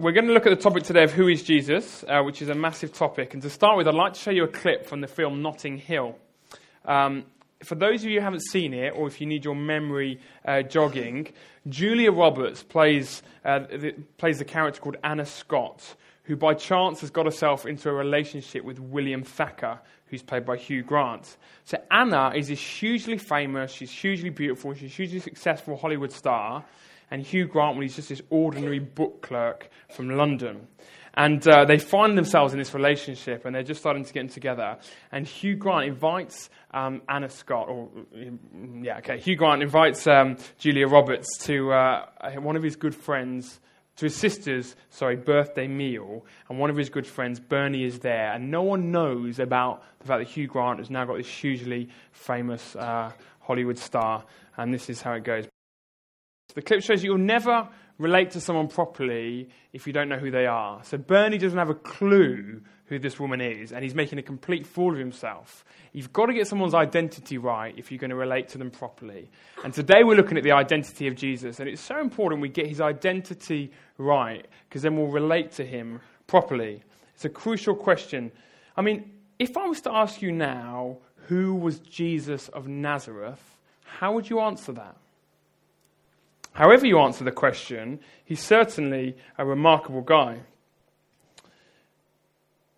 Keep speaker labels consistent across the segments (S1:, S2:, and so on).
S1: We're going to look at the topic today of who is Jesus, uh, which is a massive topic. And to start with, I'd like to show you a clip from the film Notting Hill. Um, for those of you who haven't seen it, or if you need your memory uh, jogging, Julia Roberts plays, uh, the, plays the character called Anna Scott, who by chance has got herself into a relationship with William Thacker, who's played by Hugh Grant. So Anna is this hugely famous, she's hugely beautiful, she's a hugely successful Hollywood star and Hugh Grant, well, he's just this ordinary book clerk from London. And uh, they find themselves in this relationship, and they're just starting to get together. And Hugh Grant invites um, Anna Scott, or yeah, okay, Hugh Grant invites um, Julia Roberts to uh, one of his good friends, to his sister's, sorry, birthday meal. And one of his good friends, Bernie, is there, and no one knows about the fact that Hugh Grant has now got this hugely famous uh, Hollywood star. And this is how it goes. The clip shows you'll never relate to someone properly if you don't know who they are. So Bernie doesn't have a clue who this woman is, and he's making a complete fool of himself. You've got to get someone's identity right if you're going to relate to them properly. And today we're looking at the identity of Jesus, and it's so important we get his identity right, because then we'll relate to him properly. It's a crucial question. I mean, if I was to ask you now, who was Jesus of Nazareth, how would you answer that? However, you answer the question, he's certainly a remarkable guy.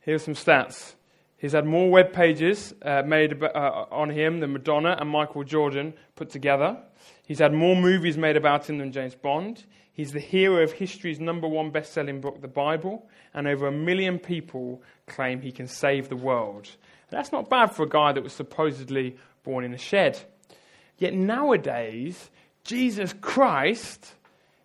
S1: Here's some stats. He's had more web pages uh, made uh, on him than Madonna and Michael Jordan put together. He's had more movies made about him than James Bond. He's the hero of history's number one best selling book, the Bible, and over a million people claim he can save the world. That's not bad for a guy that was supposedly born in a shed. Yet nowadays, Jesus Christ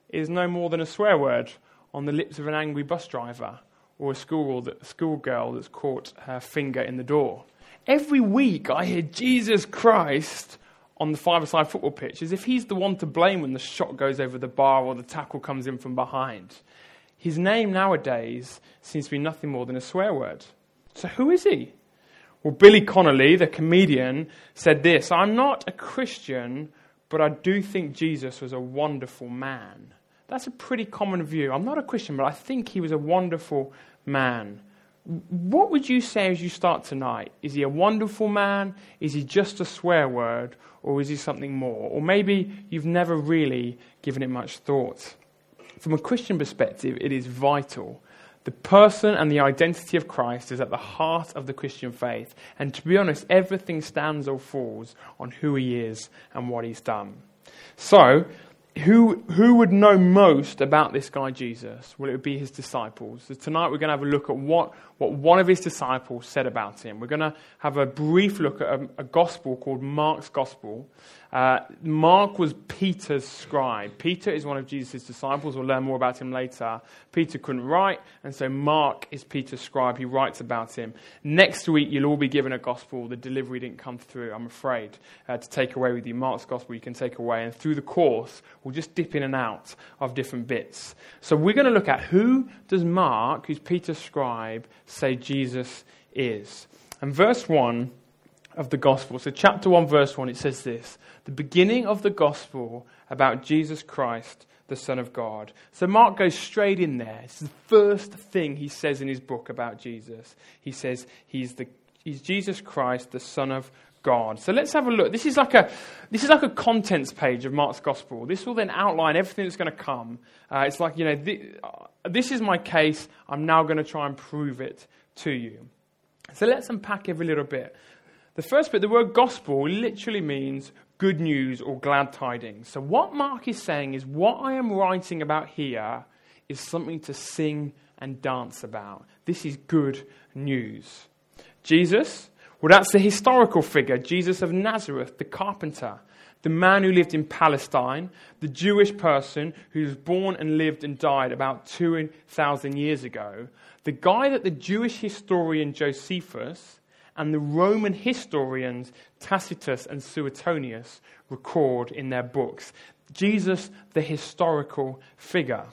S1: is no more than a swear word on the lips of an angry bus driver or a school that, schoolgirl that's caught her finger in the door. Every week I hear Jesus Christ on the five-a-side football pitch as if he's the one to blame when the shot goes over the bar or the tackle comes in from behind. His name nowadays seems to be nothing more than a swear word. So who is he? Well, Billy Connolly, the comedian, said this I'm not a Christian but I do think Jesus was a wonderful man. That's a pretty common view. I'm not a Christian, but I think he was a wonderful man. What would you say as you start tonight? Is he a wonderful man? Is he just a swear word? Or is he something more? Or maybe you've never really given it much thought. From a Christian perspective, it is vital the person and the identity of Christ is at the heart of the Christian faith. And to be honest, everything stands or falls on who he is and what he's done. So, who, who would know most about this guy Jesus? Well, it would be his disciples. So tonight we're going to have a look at what, what one of his disciples said about him. We're going to have a brief look at a, a gospel called Mark's Gospel. Uh, Mark was Peter's scribe. Peter is one of Jesus' disciples. We'll learn more about him later. Peter couldn't write, and so Mark is Peter's scribe. He writes about him. Next week, you'll all be given a gospel. The delivery didn't come through, I'm afraid, uh, to take away with you. Mark's gospel you can take away, and through the course, we'll just dip in and out of different bits. So we're going to look at who does Mark, who's Peter's scribe, say Jesus is. And verse 1 of the gospel. So, chapter 1, verse 1, it says this the beginning of the gospel about Jesus Christ, the Son of God. So, Mark goes straight in there. It's the first thing he says in his book about Jesus. He says he's, the, he's Jesus Christ, the Son of God. So let's have a look. This is like a this is like a contents page of Mark's gospel. This will then outline everything that's going to come. Uh, it's like you know, th- this is my case. I'm now going to try and prove it to you. So let's unpack every little bit. The first bit, the word gospel, literally means good news or glad tidings. So, what Mark is saying is what I am writing about here is something to sing and dance about. This is good news. Jesus, well, that's the historical figure, Jesus of Nazareth, the carpenter, the man who lived in Palestine, the Jewish person who was born and lived and died about 2,000 years ago, the guy that the Jewish historian Josephus and the Roman historians Tacitus and Suetonius record in their books. Jesus, the historical figure.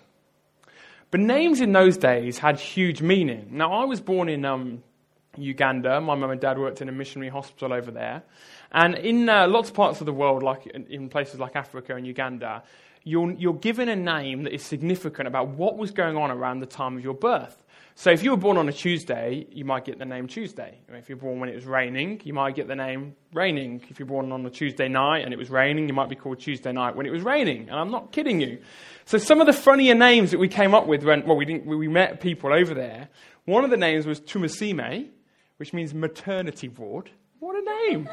S1: But names in those days had huge meaning. Now, I was born in um, Uganda. My mum and dad worked in a missionary hospital over there. And in uh, lots of parts of the world, like in, places like Africa and Uganda, you're, you're given a name that is significant about what was going on around the time of your birth. So if you were born on a Tuesday, you might get the name Tuesday. If you're born when it was raining, you might get the name Raining. If you're born on a Tuesday night and it was raining, you might be called Tuesday night when it was raining. And I'm not kidding you. So some of the funnier names that we came up with when well we didn't we met people over there. One of the names was Tumasime, which means maternity ward. What a name!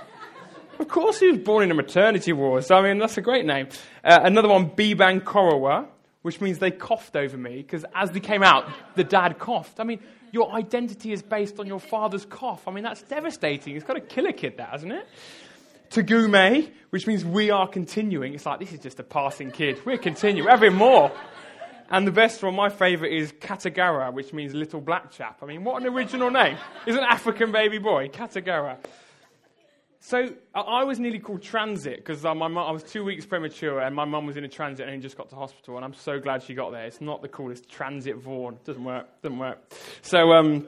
S1: Of course, he was born in a maternity ward. So I mean, that's a great name. Uh, another one, Biban Korowa, which means they coughed over me because as they came out, the dad coughed. I mean, your identity is based on your father's cough. I mean, that's devastating. It's got to kill a kid, that, hasn't it? Tagume, which means we are continuing. It's like, this is just a passing kid. We're continuing. Having more. And the best one, my favourite, is Katagara, which means little black chap. I mean, what an original name. He's an African baby boy, Katagara. So I was nearly called transit because uh, I was two weeks premature and my mum was in a transit and just got to hospital. And I'm so glad she got there. It's not the coolest transit Vaughan. Doesn't work. Doesn't work. So, um,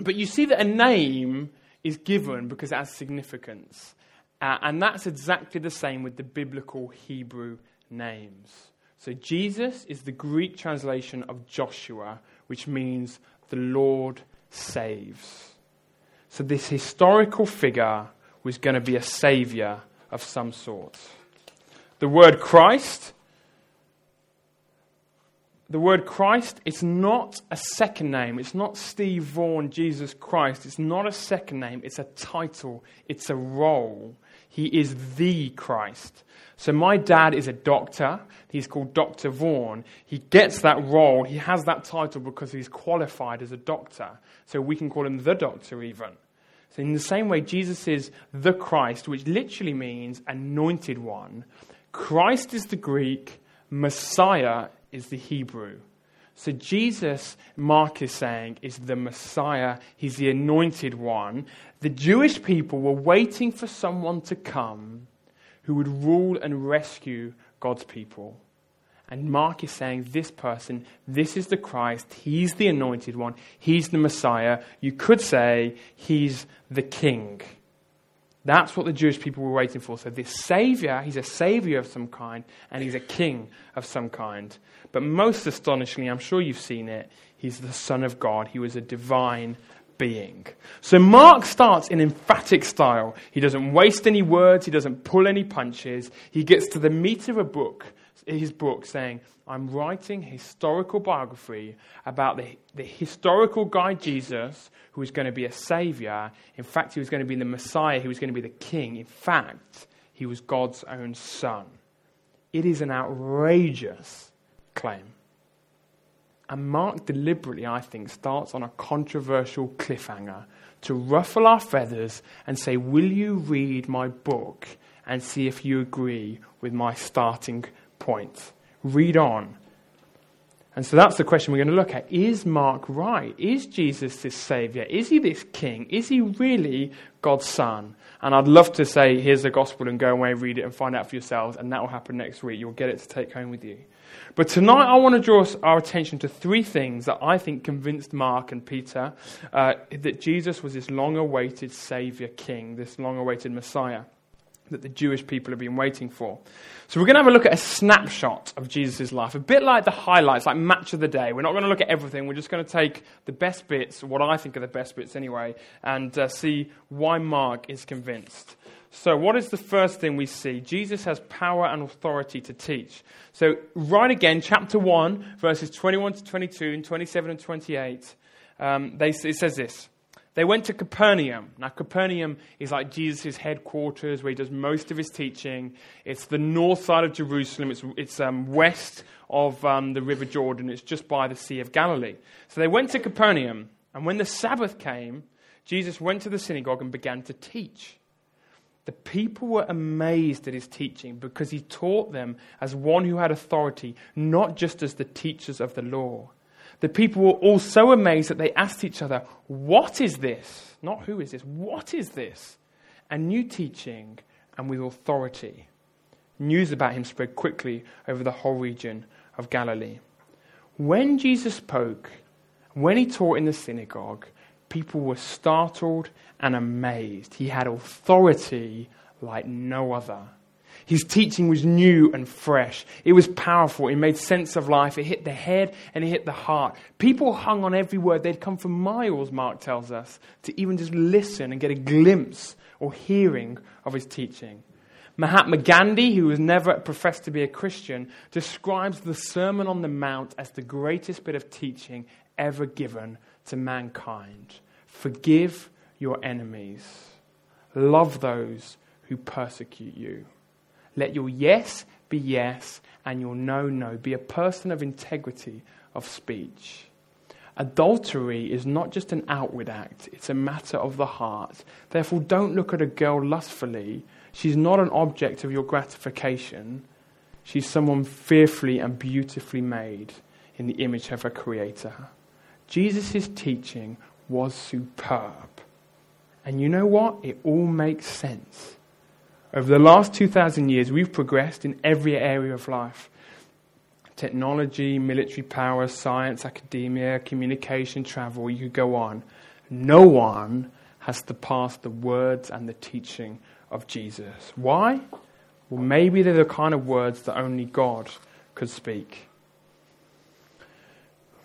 S1: but you see that a name is given because it has significance. Uh, and that's exactly the same with the biblical Hebrew names. So Jesus is the Greek translation of Joshua, which means the Lord saves. So this historical figure was going to be a savior of some sort. The word Christ, the word Christ, it's not a second name. It's not Steve Vaughan, Jesus Christ. It's not a second name. It's a title. It's a role. He is the Christ. So my dad is a doctor. He's called Dr. Vaughan. He gets that role. He has that title because he's qualified as a doctor. So we can call him the doctor even. So, in the same way, Jesus is the Christ, which literally means anointed one. Christ is the Greek, Messiah is the Hebrew. So, Jesus, Mark is saying, is the Messiah. He's the anointed one. The Jewish people were waiting for someone to come who would rule and rescue God's people. And Mark is saying, This person, this is the Christ. He's the anointed one. He's the Messiah. You could say, He's the King. That's what the Jewish people were waiting for. So, this Savior, He's a Savior of some kind, and He's a King of some kind. But most astonishingly, I'm sure you've seen it, He's the Son of God. He was a divine being. So Mark starts in emphatic style. He doesn't waste any words, he doesn't pull any punches. He gets to the meat of a book his book saying, I'm writing historical biography about the, the historical guy Jesus who was going to be a savior. In fact, he was going to be the Messiah, he was going to be the king. In fact, he was God's own son. It is an outrageous claim. And Mark deliberately, I think, starts on a controversial cliffhanger to ruffle our feathers and say, Will you read my book and see if you agree with my starting point. Read on. And so that's the question we're going to look at. Is Mark right? Is Jesus this Savior? Is he this King? Is he really God's Son? And I'd love to say, here's the gospel and go away, read it, and find out for yourselves. And that will happen next week. You'll get it to take home with you. But tonight, I want to draw our attention to three things that I think convinced Mark and Peter uh, that Jesus was this long awaited Savior King, this long awaited Messiah that the Jewish people have been waiting for. So we're going to have a look at a snapshot of Jesus' life, a bit like the highlights, like match of the day. We're not going to look at everything. We're just going to take the best bits, what I think are the best bits anyway, and uh, see why Mark is convinced. So, what is the first thing we see? Jesus has power and authority to teach. So, right again, chapter 1, verses 21 to 22 and 27 and 28, um, they, it says this. They went to Capernaum. Now, Capernaum is like Jesus' headquarters where he does most of his teaching. It's the north side of Jerusalem, it's, it's um, west of um, the River Jordan, it's just by the Sea of Galilee. So they went to Capernaum, and when the Sabbath came, Jesus went to the synagogue and began to teach. The people were amazed at his teaching because he taught them as one who had authority, not just as the teachers of the law. The people were all so amazed that they asked each other, What is this? Not who is this, what is this? A new teaching and with authority. News about him spread quickly over the whole region of Galilee. When Jesus spoke, when he taught in the synagogue, people were startled and amazed. He had authority like no other. His teaching was new and fresh. It was powerful. It made sense of life. It hit the head and it hit the heart. People hung on every word. They'd come from miles, Mark tells us, to even just listen and get a glimpse or hearing of his teaching. Mahatma Gandhi, who was never professed to be a Christian, describes the Sermon on the Mount as the greatest bit of teaching ever given to mankind. Forgive your enemies, love those who persecute you. Let your yes be yes and your no, no. Be a person of integrity of speech. Adultery is not just an outward act, it's a matter of the heart. Therefore, don't look at a girl lustfully. She's not an object of your gratification. She's someone fearfully and beautifully made in the image of her Creator. Jesus' teaching was superb. And you know what? It all makes sense. Over the last 2,000 years, we've progressed in every area of life technology, military power, science, academia, communication, travel, you could go on. No one has surpassed the words and the teaching of Jesus. Why? Well, maybe they're the kind of words that only God could speak.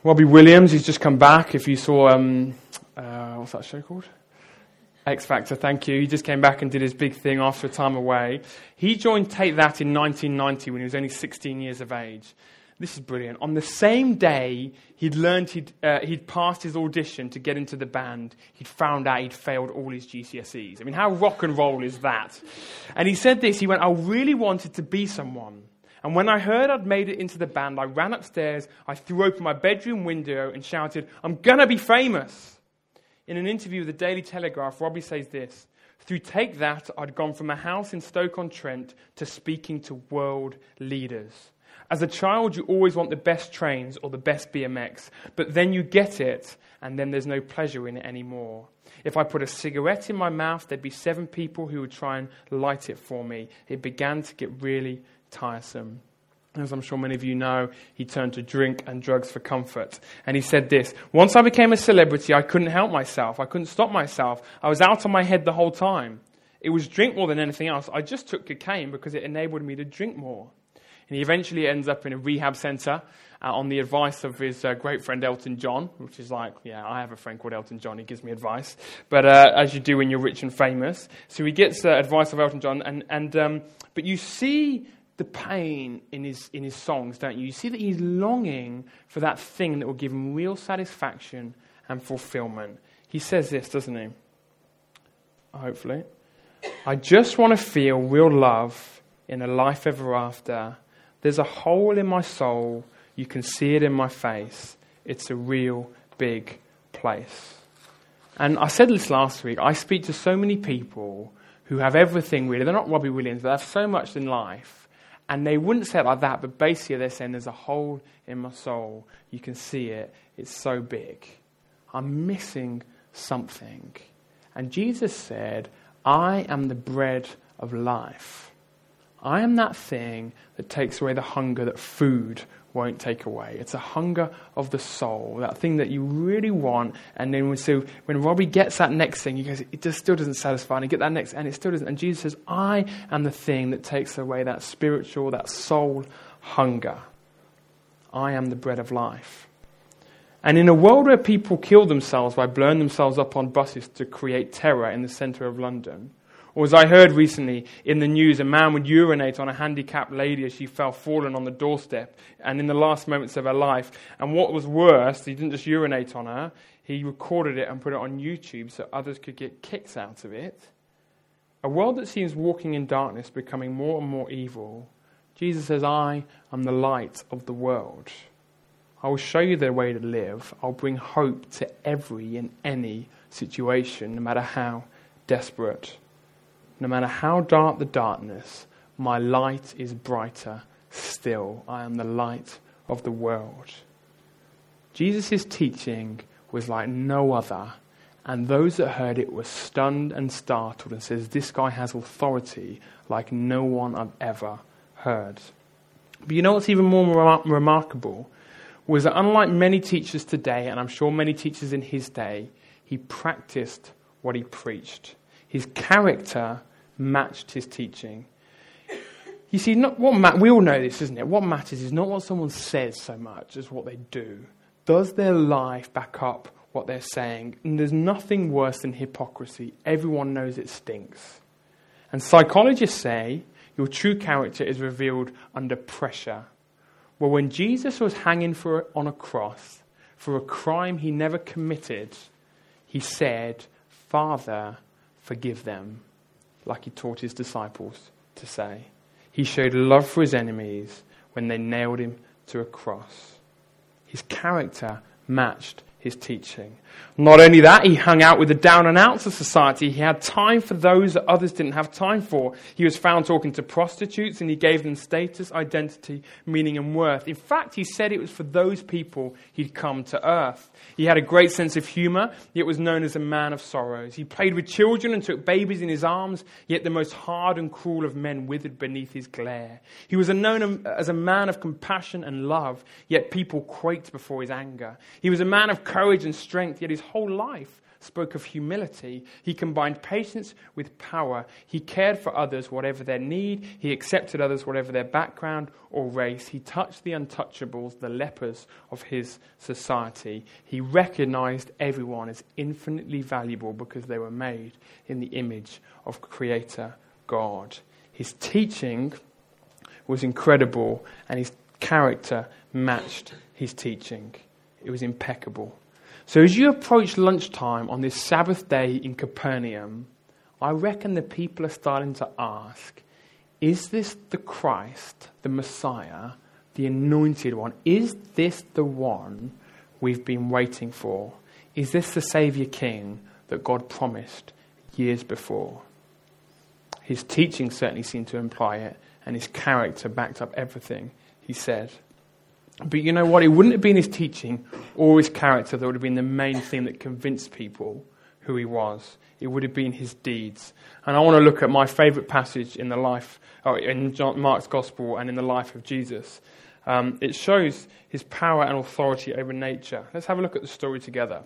S1: Robbie Williams, he's just come back. If you saw, um, uh, what's that show called? X Factor, thank you. He just came back and did his big thing after a time away. He joined Take That in 1990 when he was only 16 years of age. This is brilliant. On the same day he'd learned he'd, uh, he'd passed his audition to get into the band, he'd found out he'd failed all his GCSEs. I mean, how rock and roll is that? And he said this he went, I really wanted to be someone. And when I heard I'd made it into the band, I ran upstairs, I threw open my bedroom window and shouted, I'm to be famous. In an interview with the Daily Telegraph, Robbie says this Through Take That, I'd gone from a house in Stoke on Trent to speaking to world leaders. As a child, you always want the best trains or the best BMX, but then you get it, and then there's no pleasure in it anymore. If I put a cigarette in my mouth, there'd be seven people who would try and light it for me. It began to get really tiresome. As I'm sure many of you know, he turned to drink and drugs for comfort. And he said this Once I became a celebrity, I couldn't help myself. I couldn't stop myself. I was out of my head the whole time. It was drink more than anything else. I just took cocaine because it enabled me to drink more. And he eventually ends up in a rehab center uh, on the advice of his uh, great friend Elton John, which is like, yeah, I have a friend called Elton John. He gives me advice. But uh, as you do when you're rich and famous. So he gets uh, advice of Elton John. And, and, um, but you see the pain in his, in his songs, don't you? You see that he's longing for that thing that will give him real satisfaction and fulfillment. He says this, doesn't he? Hopefully. I just want to feel real love in a life ever after there's a hole in my soul. You can see it in my face. It's a real big place. And I said this last week. I speak to so many people who have everything really. They're not Robbie Williams, they have so much in life. And they wouldn't say it like that, but basically they're saying there's a hole in my soul. You can see it. It's so big. I'm missing something. And Jesus said, I am the bread of life. I am that thing that takes away the hunger that food won't take away. It's a hunger of the soul, that thing that you really want. And then when, so when Robbie gets that next thing, he goes, it just still doesn't satisfy. And he get that next, and it still doesn't. And Jesus says, I am the thing that takes away that spiritual, that soul hunger. I am the bread of life. And in a world where people kill themselves by blowing themselves up on buses to create terror in the centre of London, or as I heard recently in the news, a man would urinate on a handicapped lady as she fell fallen on the doorstep and in the last moments of her life. And what was worse, he didn't just urinate on her, he recorded it and put it on YouTube so others could get kicks out of it. A world that seems walking in darkness, becoming more and more evil. Jesus says, I am the light of the world. I will show you the way to live. I'll bring hope to every and any situation, no matter how desperate no matter how dark the darkness, my light is brighter still. I am the light of the world. Jesus' teaching was like no other, and those that heard it were stunned and startled and says, This guy has authority like no one I've ever heard. But you know what's even more remarkable? Was that unlike many teachers today, and I'm sure many teachers in his day, he practiced what he preached. His character matched his teaching. You see, not what ma- we all know this, isn't it? What matters is not what someone says so much as what they do. Does their life back up what they're saying? And there's nothing worse than hypocrisy. Everyone knows it stinks. And psychologists say your true character is revealed under pressure. Well, when Jesus was hanging for, on a cross for a crime he never committed, he said, Father, forgive them, like he taught his disciples to say. He showed love for his enemies when they nailed him to a cross. His character matched his teaching. Not only that, he hung out with the down and outs of society. He had time for those that others didn't have time for. He was found talking to prostitutes and he gave them status, identity, meaning, and worth. In fact, he said it was for those people he'd come to earth. He had a great sense of humor, yet was known as a man of sorrows. He played with children and took babies in his arms, yet the most hard and cruel of men withered beneath his glare. He was known um, as a man of compassion and love, yet people quaked before his anger. He was a man of courage and strength, yet his whole life spoke of humility. He combined patience with power. He cared for others, whatever their need. He accepted others, whatever their background or race. He touched the untouchables, the lepers of his society. He recognized everyone as infinitely valuable because they were made in the image of Creator God. His teaching was incredible, and his character matched his teaching. It was impeccable. So as you approach lunchtime on this Sabbath day in Capernaum, I reckon the people are starting to ask Is this the Christ, the Messiah, the anointed one? Is this the one we've been waiting for? Is this the Saviour King that God promised years before? His teaching certainly seemed to imply it, and his character backed up everything he said. But you know what? It wouldn't have been his teaching or his character that would have been the main thing that convinced people who he was. It would have been his deeds. And I want to look at my favorite passage in the life, oh, in John, Mark's gospel and in the life of Jesus. Um, it shows his power and authority over nature. Let's have a look at the story together.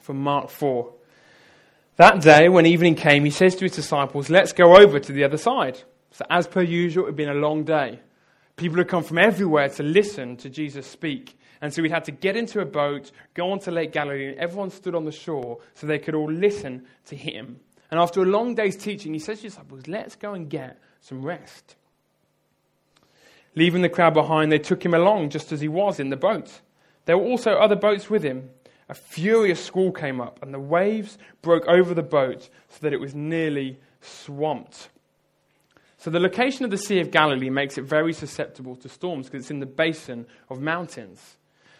S1: From Mark 4. That day, when evening came, he says to his disciples, Let's go over to the other side. So, as per usual, it had been a long day. People had come from everywhere to listen to Jesus speak. And so we had to get into a boat, go on to Lake Galilee, and everyone stood on the shore so they could all listen to him. And after a long day's teaching, he says to his disciples, Let's go and get some rest. Leaving the crowd behind, they took him along just as he was in the boat. There were also other boats with him. A furious squall came up, and the waves broke over the boat so that it was nearly swamped. So the location of the Sea of Galilee makes it very susceptible to storms because it's in the basin of mountains.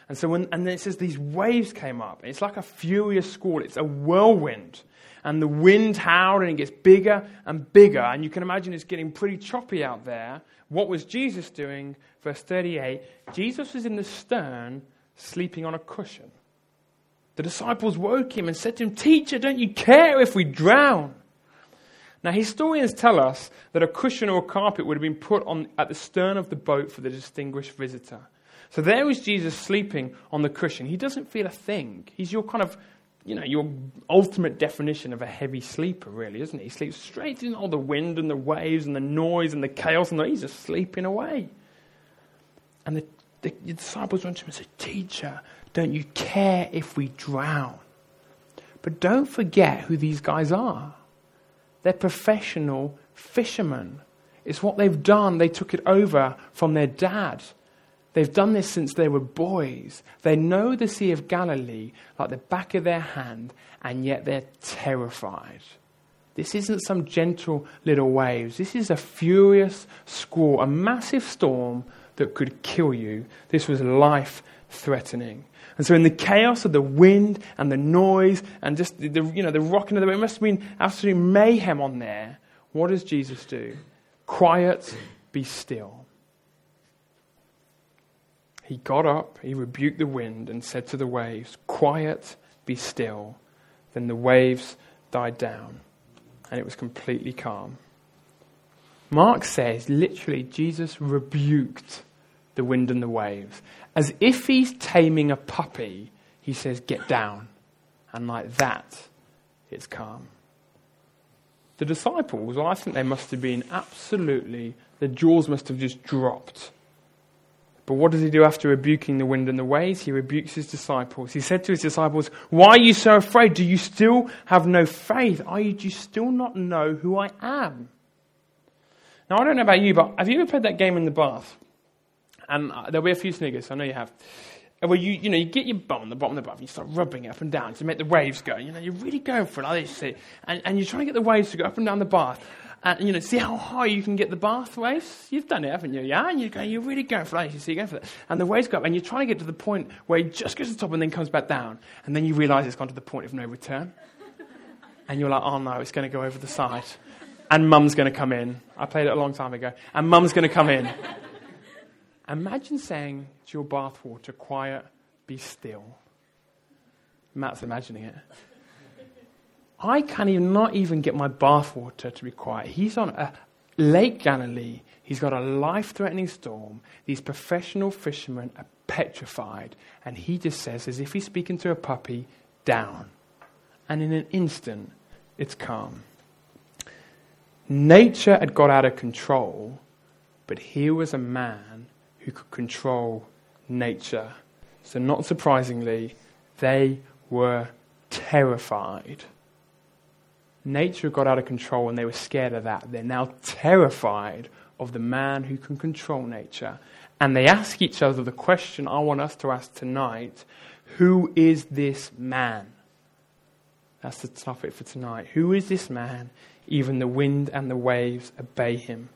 S1: And so when, and then it says these waves came up. It's like a furious squall. It's a whirlwind. And the wind howled and it gets bigger and bigger. And you can imagine it's getting pretty choppy out there. What was Jesus doing? Verse 38 Jesus was in the stern, sleeping on a cushion. The disciples woke him and said to him, Teacher, don't you care if we drown? Now, historians tell us that a cushion or a carpet would have been put on, at the stern of the boat for the distinguished visitor. So there is Jesus sleeping on the cushion. He doesn't feel a thing. He's your kind of, you know, your ultimate definition of a heavy sleeper, really, isn't he? He sleeps straight in all the wind and the waves and the noise and the chaos, and he's just sleeping away. And the, the, the disciples went to him and said, Teacher, don't you care if we drown? But don't forget who these guys are. They're professional fishermen. It's what they've done. They took it over from their dad. They've done this since they were boys. They know the Sea of Galilee like the back of their hand, and yet they're terrified. This isn't some gentle little waves. This is a furious squall, a massive storm that could kill you. This was life threatening. And so in the chaos of the wind and the noise and just the, you know, the rocking of the boat, it must have been absolute mayhem on there. What does Jesus do? Quiet, be still. He got up, he rebuked the wind and said to the waves, Quiet, be still. Then the waves died down and it was completely calm. Mark says, literally, Jesus rebuked the wind and the waves. As if he's taming a puppy, he says, Get down. And like that, it's calm. The disciples, well, I think they must have been absolutely The jaws must have just dropped. But what does he do after rebuking the wind and the waves? He rebukes his disciples. He said to his disciples, Why are you so afraid? Do you still have no faith? Are you, do you still not know who I am? Now, I don't know about you, but have you ever played that game in the bath? And uh, there'll be a few sniggers, I know you have. Where you, you know, you get your bum on the bottom of the bath and you start rubbing it up and down to make the waves go. You know, you're really going for it like this, and, and you're trying to get the waves to go up and down the bath and you know, see how high you can get the bath waves. You've done it, haven't you? Yeah, and you go, you're really going for it. You see, you go for it, and the waves go up, and you're trying to get to the point where it just goes to the top and then comes back down, and then you realise it's gone to the point of no return, and you're like, oh no, it's going to go over the side, and Mum's going to come in. I played it a long time ago, and Mum's going to come in. Imagine saying to your bathwater, quiet, be still. Matt's imagining it. I can't even not even get my bathwater to be quiet. He's on a Lake Galilee. He's got a life-threatening storm. These professional fishermen are petrified, and he just says, as if he's speaking to a puppy, "Down," and in an instant, it's calm. Nature had got out of control, but here was a man who could control nature. So, not surprisingly, they were terrified nature got out of control and they were scared of that. They're now terrified of the man who can control nature. And they ask each other the question I want us to ask tonight Who is this man? That's the topic for tonight. Who is this man? Even the wind and the waves obey him.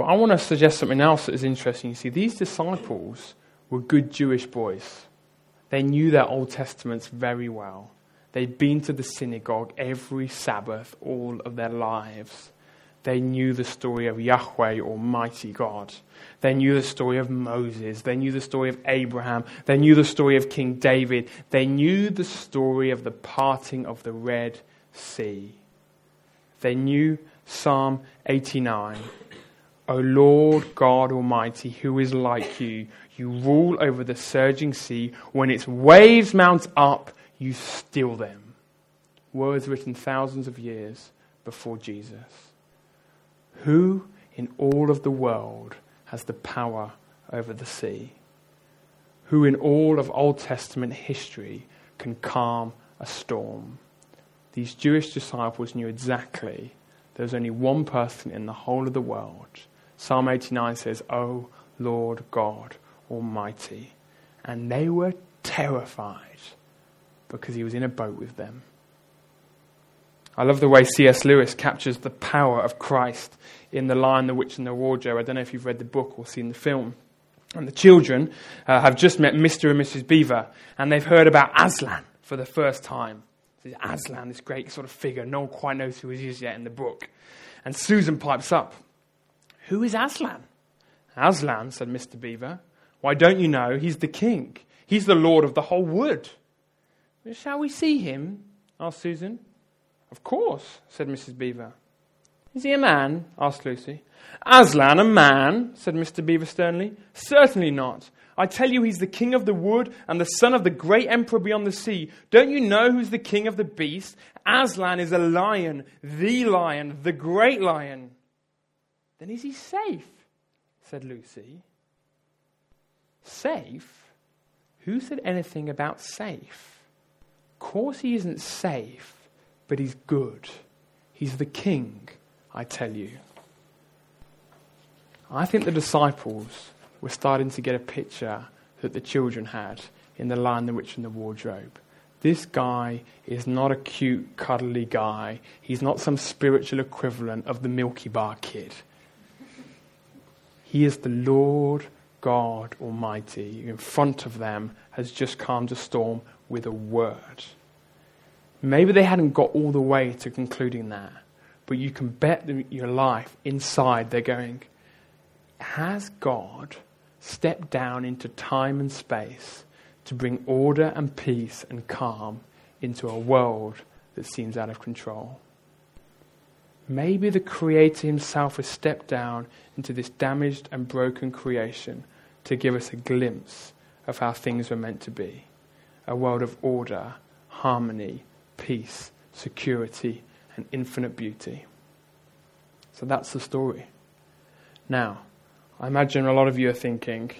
S1: But I want to suggest something else that is interesting. You see, these disciples were good Jewish boys. They knew their Old Testaments very well. They'd been to the synagogue every Sabbath all of their lives. They knew the story of Yahweh, Almighty God. They knew the story of Moses. They knew the story of Abraham. They knew the story of King David. They knew the story of the parting of the Red Sea. They knew Psalm 89. O Lord God Almighty, who is like you? You rule over the surging sea. When its waves mount up, you still them. Words written thousands of years before Jesus. Who in all of the world has the power over the sea? Who in all of Old Testament history can calm a storm? These Jewish disciples knew exactly there's only one person in the whole of the world. Psalm 89 says, O Lord God, Almighty. And they were terrified because he was in a boat with them. I love the way C.S. Lewis captures the power of Christ in The Lion, the Witch, and the Wardrobe. I don't know if you've read the book or seen the film. And the children uh, have just met Mr. and Mrs. Beaver, and they've heard about Aslan for the first time. Aslan, this great sort of figure, no one quite knows who he is yet in the book. And Susan pipes up, Who is Aslan? Aslan, said Mr. Beaver, why don't you know he's the king? He's the lord of the whole wood. Shall we see him? asked Susan. Of course, said Mrs. Beaver. Is he a man? asked Lucy. Aslan, a man? said Mr. Beaver sternly. Certainly not. I tell you, he's the king of the wood and the son of the great emperor beyond the sea. Don't you know who's the king of the beast? Aslan is a lion, the lion, the great lion. Then is he safe? said Lucy. Safe? Who said anything about safe? Of course, he isn't safe, but he's good. He's the king, I tell you. I think the disciples were starting to get a picture that the children had in The Lion, the Witch, and the Wardrobe. This guy is not a cute, cuddly guy. He's not some spiritual equivalent of the Milky Bar kid. He is the Lord God Almighty in front of them has just calmed a storm with a word. Maybe they hadn't got all the way to concluding that, but you can bet your life inside they're going, Has God stepped down into time and space to bring order and peace and calm into a world that seems out of control? Maybe the Creator Himself has stepped down into this damaged and broken creation to give us a glimpse of how things were meant to be a world of order, harmony, peace, security, and infinite beauty. So that's the story. Now, I imagine a lot of you are thinking,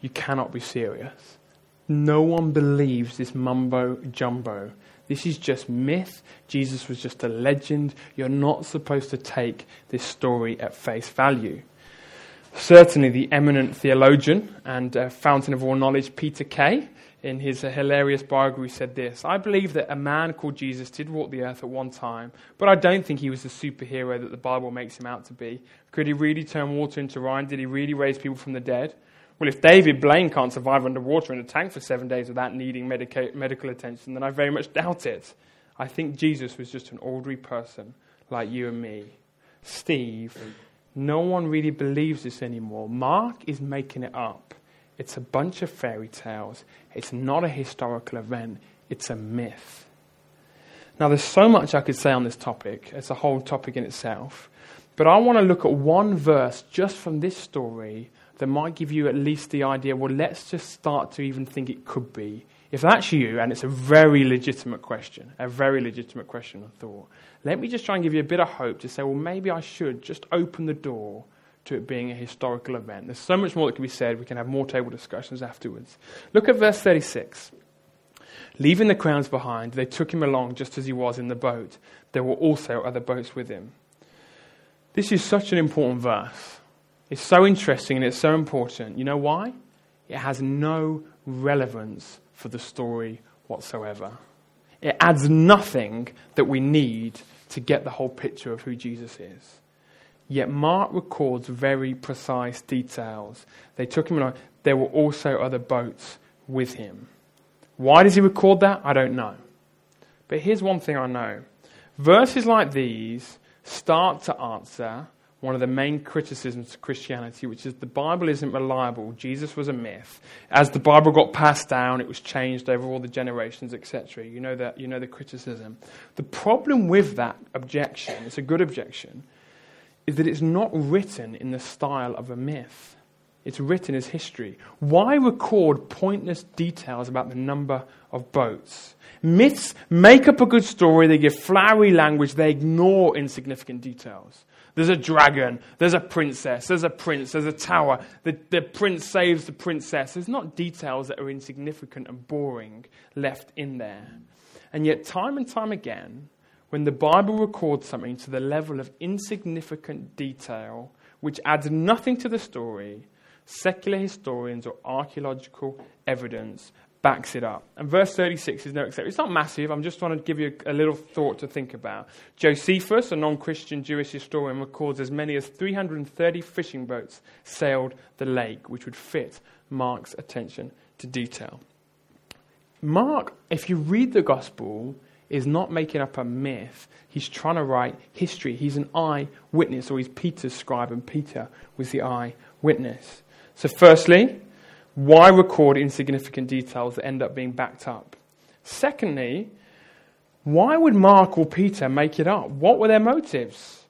S1: you cannot be serious. No one believes this mumbo jumbo. This is just myth. Jesus was just a legend. You're not supposed to take this story at face value. Certainly, the eminent theologian and uh, fountain of all knowledge, Peter Kay, in his uh, hilarious biography, said this I believe that a man called Jesus did walk the earth at one time, but I don't think he was the superhero that the Bible makes him out to be. Could he really turn water into wine? Did he really raise people from the dead? Well, if David Blaine can't survive underwater in a tank for seven days without needing medica- medical attention, then I very much doubt it. I think Jesus was just an ordinary person like you and me. Steve, no one really believes this anymore. Mark is making it up. It's a bunch of fairy tales. It's not a historical event, it's a myth. Now, there's so much I could say on this topic. It's a whole topic in itself. But I want to look at one verse just from this story that might give you at least the idea well, let's just start to even think it could be. If that's you, and it's a very legitimate question, a very legitimate question and thought, let me just try and give you a bit of hope to say, well, maybe I should just open the door to it being a historical event. There's so much more that can be said. We can have more table discussions afterwards. Look at verse 36. Leaving the crowds behind, they took him along just as he was in the boat. There were also other boats with him. This is such an important verse. It's so interesting and it's so important. You know why? It has no relevance for the story whatsoever. It adds nothing that we need to get the whole picture of who Jesus is. Yet Mark records very precise details. They took him along. There were also other boats with him. Why does he record that? I don't know. But here's one thing I know verses like these start to answer one of the main criticisms of Christianity, which is the Bible isn't reliable. Jesus was a myth. As the Bible got passed down, it was changed over all the generations, etc. You know that. You know the criticism. The problem with that objection, it's a good objection, is that it's not written in the style of a myth. It's written as history. Why record pointless details about the number of boats? Myths make up a good story, they give flowery language, they ignore insignificant details. There's a dragon, there's a princess, there's a prince, there's a tower. The, the prince saves the princess. There's not details that are insignificant and boring left in there. And yet, time and time again, when the Bible records something to the level of insignificant detail, which adds nothing to the story, secular historians or archaeological evidence backs it up. And verse 36 is no exception. It's not massive. I'm just trying to give you a, a little thought to think about. Josephus, a non Christian Jewish historian, records as many as 330 fishing boats sailed the lake, which would fit Mark's attention to detail. Mark, if you read the gospel, is not making up a myth. He's trying to write history. He's an eyewitness, or he's Peter's scribe, and Peter was the eyewitness. So, firstly, why record insignificant details that end up being backed up? Secondly, why would Mark or Peter make it up? What were their motives?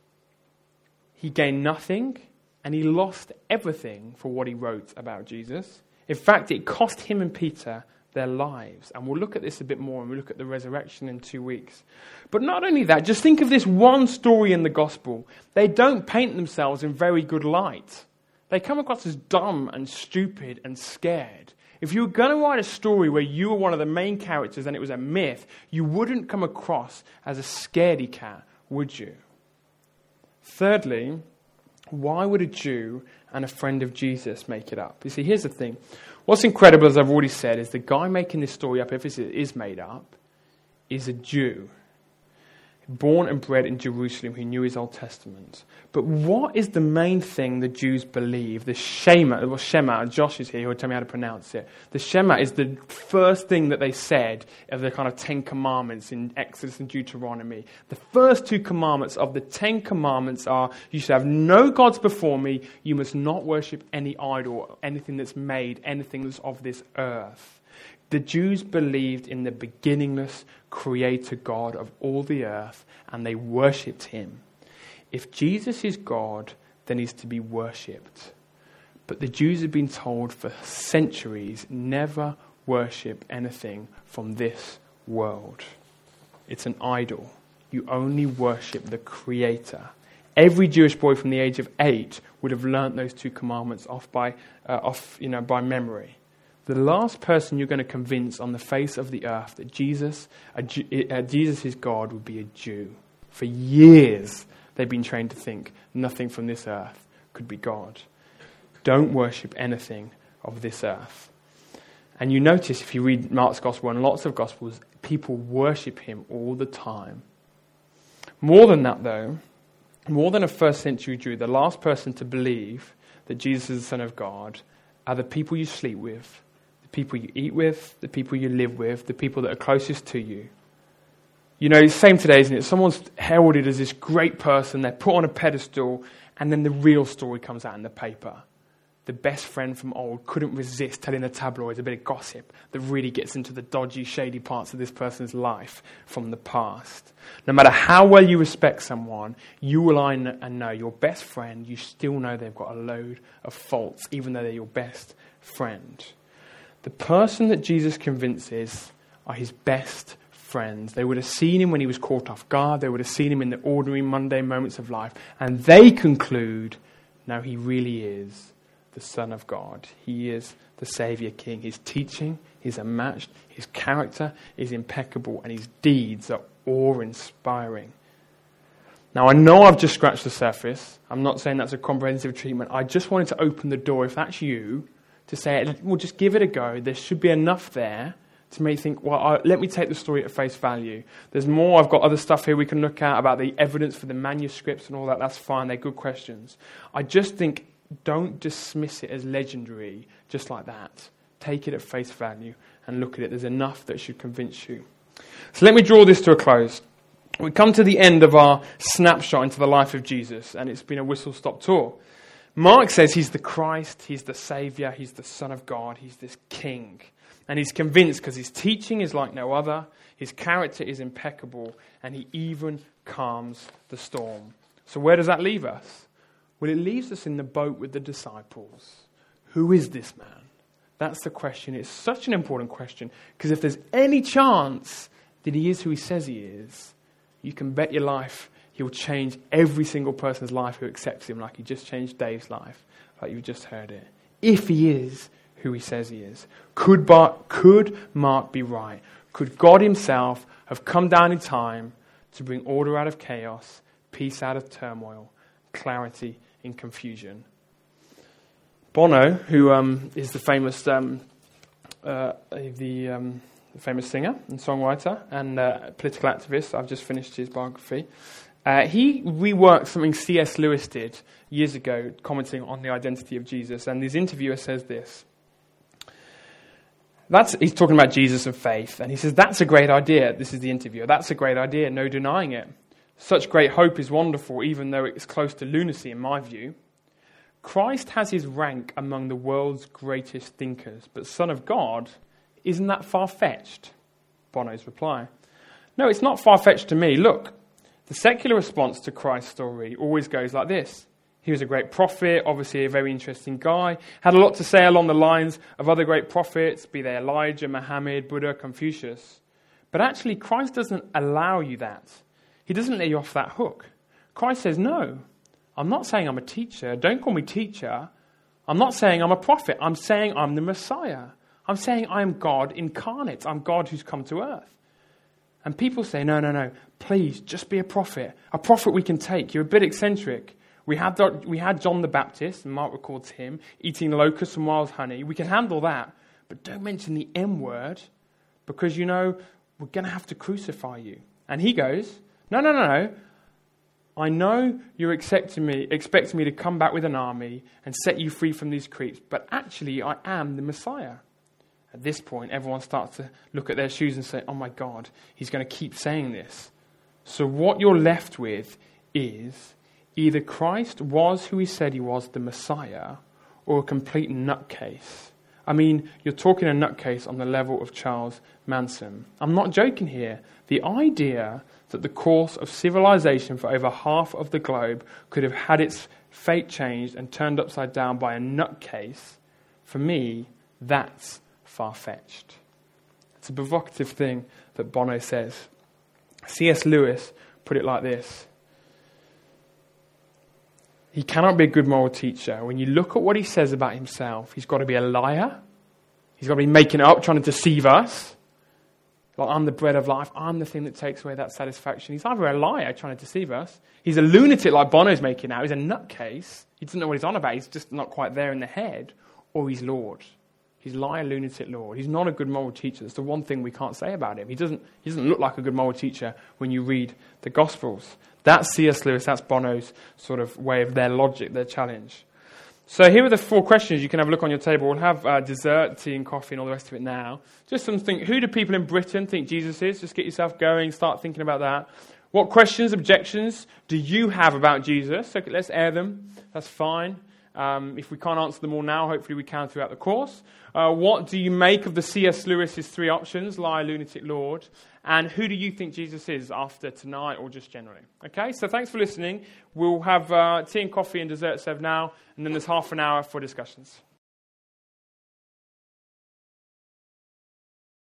S1: He gained nothing and he lost everything for what he wrote about Jesus. In fact, it cost him and Peter their lives. And we'll look at this a bit more and we'll look at the resurrection in two weeks. But not only that, just think of this one story in the gospel. They don't paint themselves in very good light. They come across as dumb and stupid and scared. If you were going to write a story where you were one of the main characters and it was a myth, you wouldn't come across as a scaredy cat, would you? Thirdly, why would a Jew and a friend of Jesus make it up? You see, here's the thing. What's incredible, as I've already said, is the guy making this story up, if it is made up, is a Jew born and bred in Jerusalem who knew his Old Testament. But what is the main thing the Jews believe? The Shema, well, Shema, Josh is here, will tell me how to pronounce it. The Shema is the first thing that they said of the kind of Ten Commandments in Exodus and Deuteronomy. The first two commandments of the Ten Commandments are you should have no gods before me, you must not worship any idol, anything that's made, anything that's of this earth. The Jews believed in the beginningless creator God of all the earth and they worshipped him. If Jesus is God, then he's to be worshipped. But the Jews have been told for centuries never worship anything from this world. It's an idol. You only worship the Creator. Every Jewish boy from the age of eight would have learnt those two commandments off by, uh, off, you know, by memory. The last person you're going to convince on the face of the earth that Jesus, uh, Jesus is God would be a Jew. For years, they've been trained to think nothing from this earth could be God. Don't worship anything of this earth. And you notice if you read Mark's Gospel and lots of Gospels, people worship him all the time. More than that, though, more than a first century Jew, the last person to believe that Jesus is the Son of God are the people you sleep with, people you eat with, the people you live with, the people that are closest to you. You know, same today, isn't it? Someone's heralded as this great person, they're put on a pedestal, and then the real story comes out in the paper the best friend from old couldn't resist telling the tabloids a bit of gossip that really gets into the dodgy, shady parts of this person's life from the past. No matter how well you respect someone, you will I and know your best friend, you still know they've got a load of faults, even though they're your best friend. The person that Jesus convinces are his best friends. They would have seen him when he was caught off guard, they would have seen him in the ordinary, mundane moments of life, and they conclude, now he really is the Son of God. He is the Savior King. His teaching is unmatched, his character is impeccable, and his deeds are awe inspiring. Now, I know I've just scratched the surface. I'm not saying that's a comprehensive treatment. I just wanted to open the door, if that's you, to say, well, just give it a go. There should be enough there to make you think, well, I, let me take the story at face value. There's more. I've got other stuff here we can look at about the evidence for the manuscripts and all that. That's fine. They're good questions. I just think don't dismiss it as legendary just like that. Take it at face value and look at it. There's enough that should convince you. So let me draw this to a close. We come to the end of our snapshot into the life of Jesus, and it's been a whistle stop tour. Mark says he's the Christ, he's the Savior, he's the Son of God, he's this King. And he's convinced because his teaching is like no other, his character is impeccable, and he even calms the storm. So, where does that leave us? Well, it leaves us in the boat with the disciples. Who is this man? That's the question. It's such an important question because if there's any chance that he is who he says he is, you can bet your life he'll change every single person's life who accepts him, like he just changed Dave's life, like you just heard it. If he is who he says he is. Could, could Mark be right? Could God himself have come down in time to bring order out of chaos, peace out of turmoil, clarity in confusion. Bono, who um, is the famous, um, uh, the, um, famous singer and songwriter and uh, political activist, I've just finished his biography. Uh, he reworked something C.S. Lewis did years ago, commenting on the identity of Jesus. And his interviewer says this. That's, he's talking about Jesus and faith, and he says, That's a great idea. This is the interviewer. That's a great idea, no denying it. Such great hope is wonderful, even though it's close to lunacy in my view. Christ has his rank among the world's greatest thinkers, but Son of God, isn't that far fetched? Bono's reply. No, it's not far fetched to me. Look, the secular response to Christ's story always goes like this. He was a great prophet, obviously a very interesting guy, had a lot to say along the lines of other great prophets, be they Elijah, Muhammad, Buddha, Confucius. But actually, Christ doesn't allow you that. He doesn't let you off that hook. Christ says, No, I'm not saying I'm a teacher. Don't call me teacher. I'm not saying I'm a prophet. I'm saying I'm the Messiah. I'm saying I am God incarnate. I'm God who's come to earth. And people say, no, no, no, please, just be a prophet. A prophet we can take. You're a bit eccentric. We had, the, we had John the Baptist, and Mark records him, eating locusts and wild honey. We can handle that. But don't mention the M word, because you know, we're going to have to crucify you. And he goes, no, no, no, no. I know you're expecting me, expecting me to come back with an army and set you free from these creeps, but actually, I am the Messiah. At this point, everyone starts to look at their shoes and say, Oh my God, he's going to keep saying this. So, what you're left with is either Christ was who he said he was, the Messiah, or a complete nutcase. I mean, you're talking a nutcase on the level of Charles Manson. I'm not joking here. The idea that the course of civilization for over half of the globe could have had its fate changed and turned upside down by a nutcase, for me, that's far fetched. It's a provocative thing that Bono says. C.S. Lewis put it like this He cannot be a good moral teacher. When you look at what he says about himself, he's got to be a liar. He's got to be making it up, trying to deceive us. Like, I'm the bread of life. I'm the thing that takes away that satisfaction. He's either a liar trying to deceive us. He's a lunatic like Bono's making out. He's a nutcase. He doesn't know what he's on about. He's just not quite there in the head. Or he's Lord. He's liar, lunatic Lord. He's not a good moral teacher. That's the one thing we can't say about him. He doesn't, he doesn't look like a good moral teacher when you read the Gospels. That's C.S. Lewis. That's Bono's sort of way of their logic, their challenge. So here are the four questions you can have a look on your table. We'll have uh, dessert, tea, and coffee, and all the rest of it now. Just something. Who do people in Britain think Jesus is? Just get yourself going. Start thinking about that. What questions, objections do you have about Jesus? So let's air them. That's fine. Um, if we can't answer them all now, hopefully we can throughout the course. Uh, what do you make of the C.S. Lewis's three options, liar, lunatic, Lord? And who do you think Jesus is after tonight or just generally? Okay, so thanks for listening. We'll have uh, tea and coffee and dessert served now, and then there's half an hour for discussions.